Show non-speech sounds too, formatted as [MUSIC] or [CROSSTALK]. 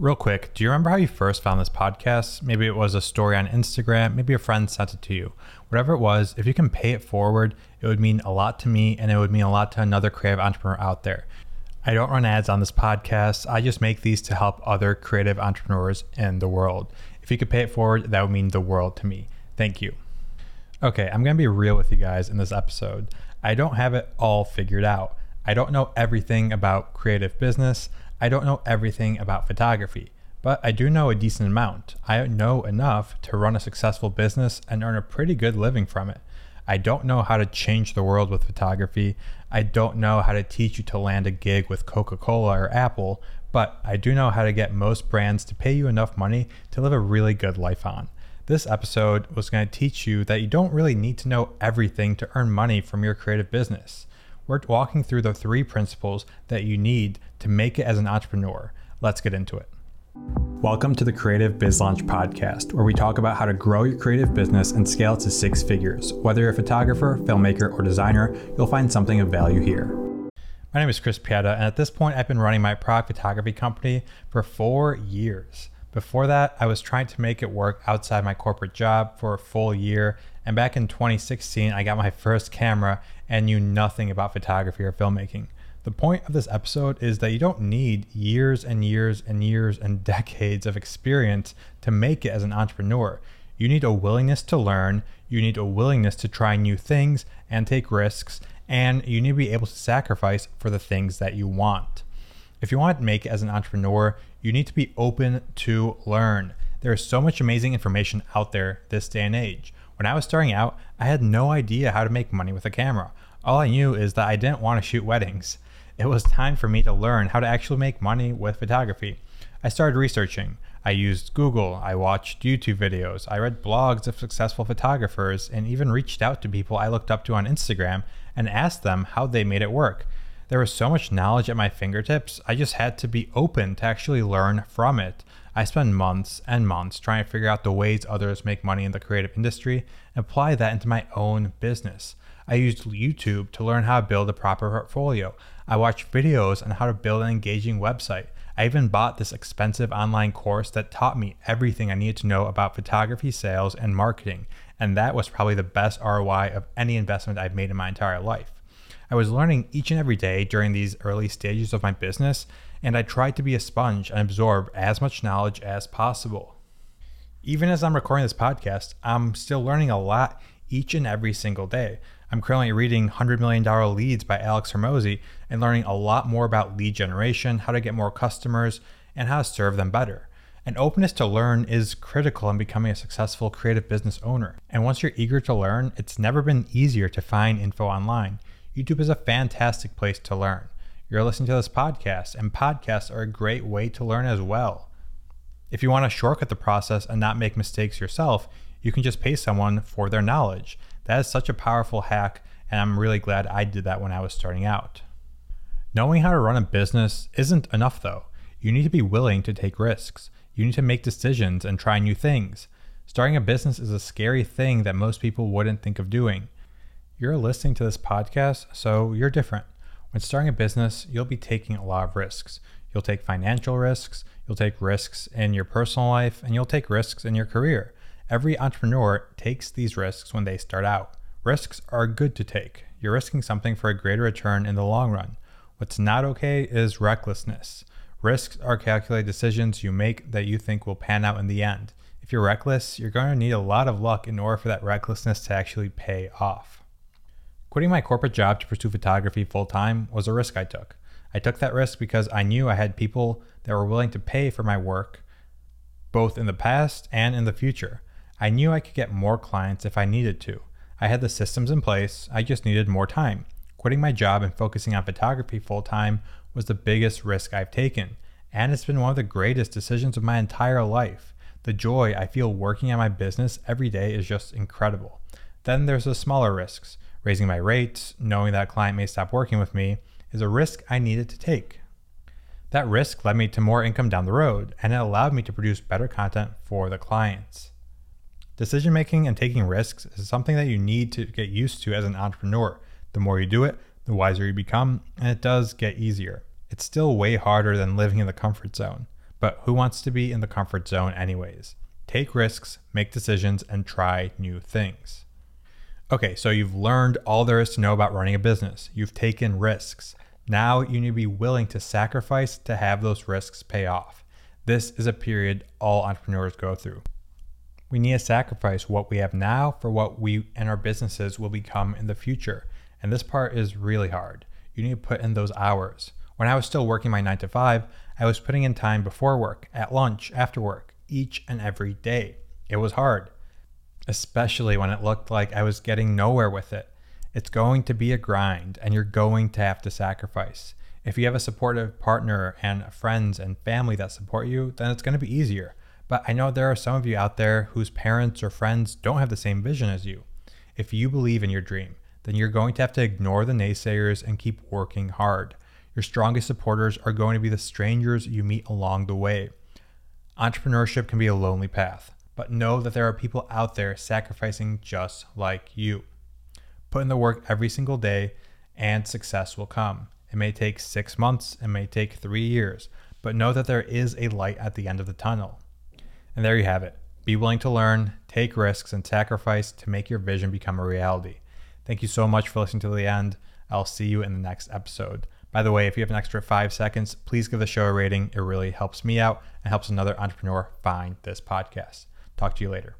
Real quick, do you remember how you first found this podcast? Maybe it was a story on Instagram, maybe a friend sent it to you. Whatever it was, if you can pay it forward, it would mean a lot to me and it would mean a lot to another creative entrepreneur out there. I don't run ads on this podcast. I just make these to help other creative entrepreneurs in the world. If you could pay it forward, that would mean the world to me. Thank you. Okay, I'm going to be real with you guys in this episode. I don't have it all figured out. I don't know everything about creative business. I don't know everything about photography, but I do know a decent amount. I know enough to run a successful business and earn a pretty good living from it. I don't know how to change the world with photography. I don't know how to teach you to land a gig with Coca Cola or Apple, but I do know how to get most brands to pay you enough money to live a really good life on. This episode was going to teach you that you don't really need to know everything to earn money from your creative business we're walking through the three principles that you need to make it as an entrepreneur. Let's get into it. Welcome to the Creative Biz Launch Podcast, where we talk about how to grow your creative business and scale to six figures. Whether you're a photographer, filmmaker, or designer, you'll find something of value here. My name is Chris Pieta, and at this point, I've been running my product photography company for four years. Before that, I was trying to make it work outside my corporate job for a full year. And back in 2016, I got my first camera and knew nothing about photography or filmmaking. The point of this episode is that you don't need years and years and years and [LAUGHS] decades of experience to make it as an entrepreneur. You need a willingness to learn, you need a willingness to try new things and take risks, and you need to be able to sacrifice for the things that you want. If you want to make it as an entrepreneur, you need to be open to learn. There is so much amazing information out there this day and age. When I was starting out, I had no idea how to make money with a camera. All I knew is that I didn't want to shoot weddings. It was time for me to learn how to actually make money with photography. I started researching. I used Google, I watched YouTube videos, I read blogs of successful photographers, and even reached out to people I looked up to on Instagram and asked them how they made it work. There was so much knowledge at my fingertips, I just had to be open to actually learn from it. I spent months and months trying to figure out the ways others make money in the creative industry and apply that into my own business. I used YouTube to learn how to build a proper portfolio. I watched videos on how to build an engaging website. I even bought this expensive online course that taught me everything I needed to know about photography, sales, and marketing. And that was probably the best ROI of any investment I've made in my entire life. I was learning each and every day during these early stages of my business, and I tried to be a sponge and absorb as much knowledge as possible. Even as I'm recording this podcast, I'm still learning a lot each and every single day. I'm currently reading $100 Million Leads by Alex Hormozi and learning a lot more about lead generation, how to get more customers, and how to serve them better. An openness to learn is critical in becoming a successful creative business owner. And once you're eager to learn, it's never been easier to find info online. YouTube is a fantastic place to learn. You're listening to this podcast, and podcasts are a great way to learn as well. If you want to shortcut the process and not make mistakes yourself, you can just pay someone for their knowledge. That is such a powerful hack, and I'm really glad I did that when I was starting out. Knowing how to run a business isn't enough, though. You need to be willing to take risks. You need to make decisions and try new things. Starting a business is a scary thing that most people wouldn't think of doing. You're listening to this podcast, so you're different. When starting a business, you'll be taking a lot of risks. You'll take financial risks, you'll take risks in your personal life, and you'll take risks in your career. Every entrepreneur takes these risks when they start out. Risks are good to take. You're risking something for a greater return in the long run. What's not okay is recklessness. Risks are calculated decisions you make that you think will pan out in the end. If you're reckless, you're going to need a lot of luck in order for that recklessness to actually pay off. Quitting my corporate job to pursue photography full time was a risk I took. I took that risk because I knew I had people that were willing to pay for my work, both in the past and in the future. I knew I could get more clients if I needed to. I had the systems in place, I just needed more time. Quitting my job and focusing on photography full time was the biggest risk I've taken, and it's been one of the greatest decisions of my entire life. The joy I feel working on my business every day is just incredible. Then there's the smaller risks Raising my rates, knowing that a client may stop working with me, is a risk I needed to take. That risk led me to more income down the road, and it allowed me to produce better content for the clients. Decision making and taking risks is something that you need to get used to as an entrepreneur. The more you do it, the wiser you become, and it does get easier. It's still way harder than living in the comfort zone, But who wants to be in the comfort zone, anyways? Take risks, make decisions, and try new things. Okay, so you've learned all there is to know about running a business. You've taken risks. Now you need to be willing to sacrifice to have those risks pay off. This is a period all entrepreneurs go through. We need to sacrifice what we have now for what we and our businesses will become in the future. And this part is really hard. You need to put in those hours. When I was still working my nine to five, I was putting in time before work, at lunch, after work, each and every day. It was hard, especially when it looked like I was getting nowhere with it. It's going to be a grind and you're going to have to sacrifice. If you have a supportive partner and friends and family that support you, then it's going to be easier. But I know there are some of you out there whose parents or friends don't have the same vision as you. If you believe in your dream, then you're going to have to ignore the naysayers and keep working hard. Your strongest supporters are going to be the strangers you meet along the way. Entrepreneurship can be a lonely path, but know that there are people out there sacrificing just like you. Put in the work every single day, and success will come. It may take six months, it may take three years, but know that there is a light at the end of the tunnel. And there you have it. Be willing to learn, take risks, and sacrifice to make your vision become a reality. Thank you so much for listening to the end. I'll see you in the next episode. By the way, if you have an extra five seconds, please give the show a rating. It really helps me out and helps another entrepreneur find this podcast. Talk to you later.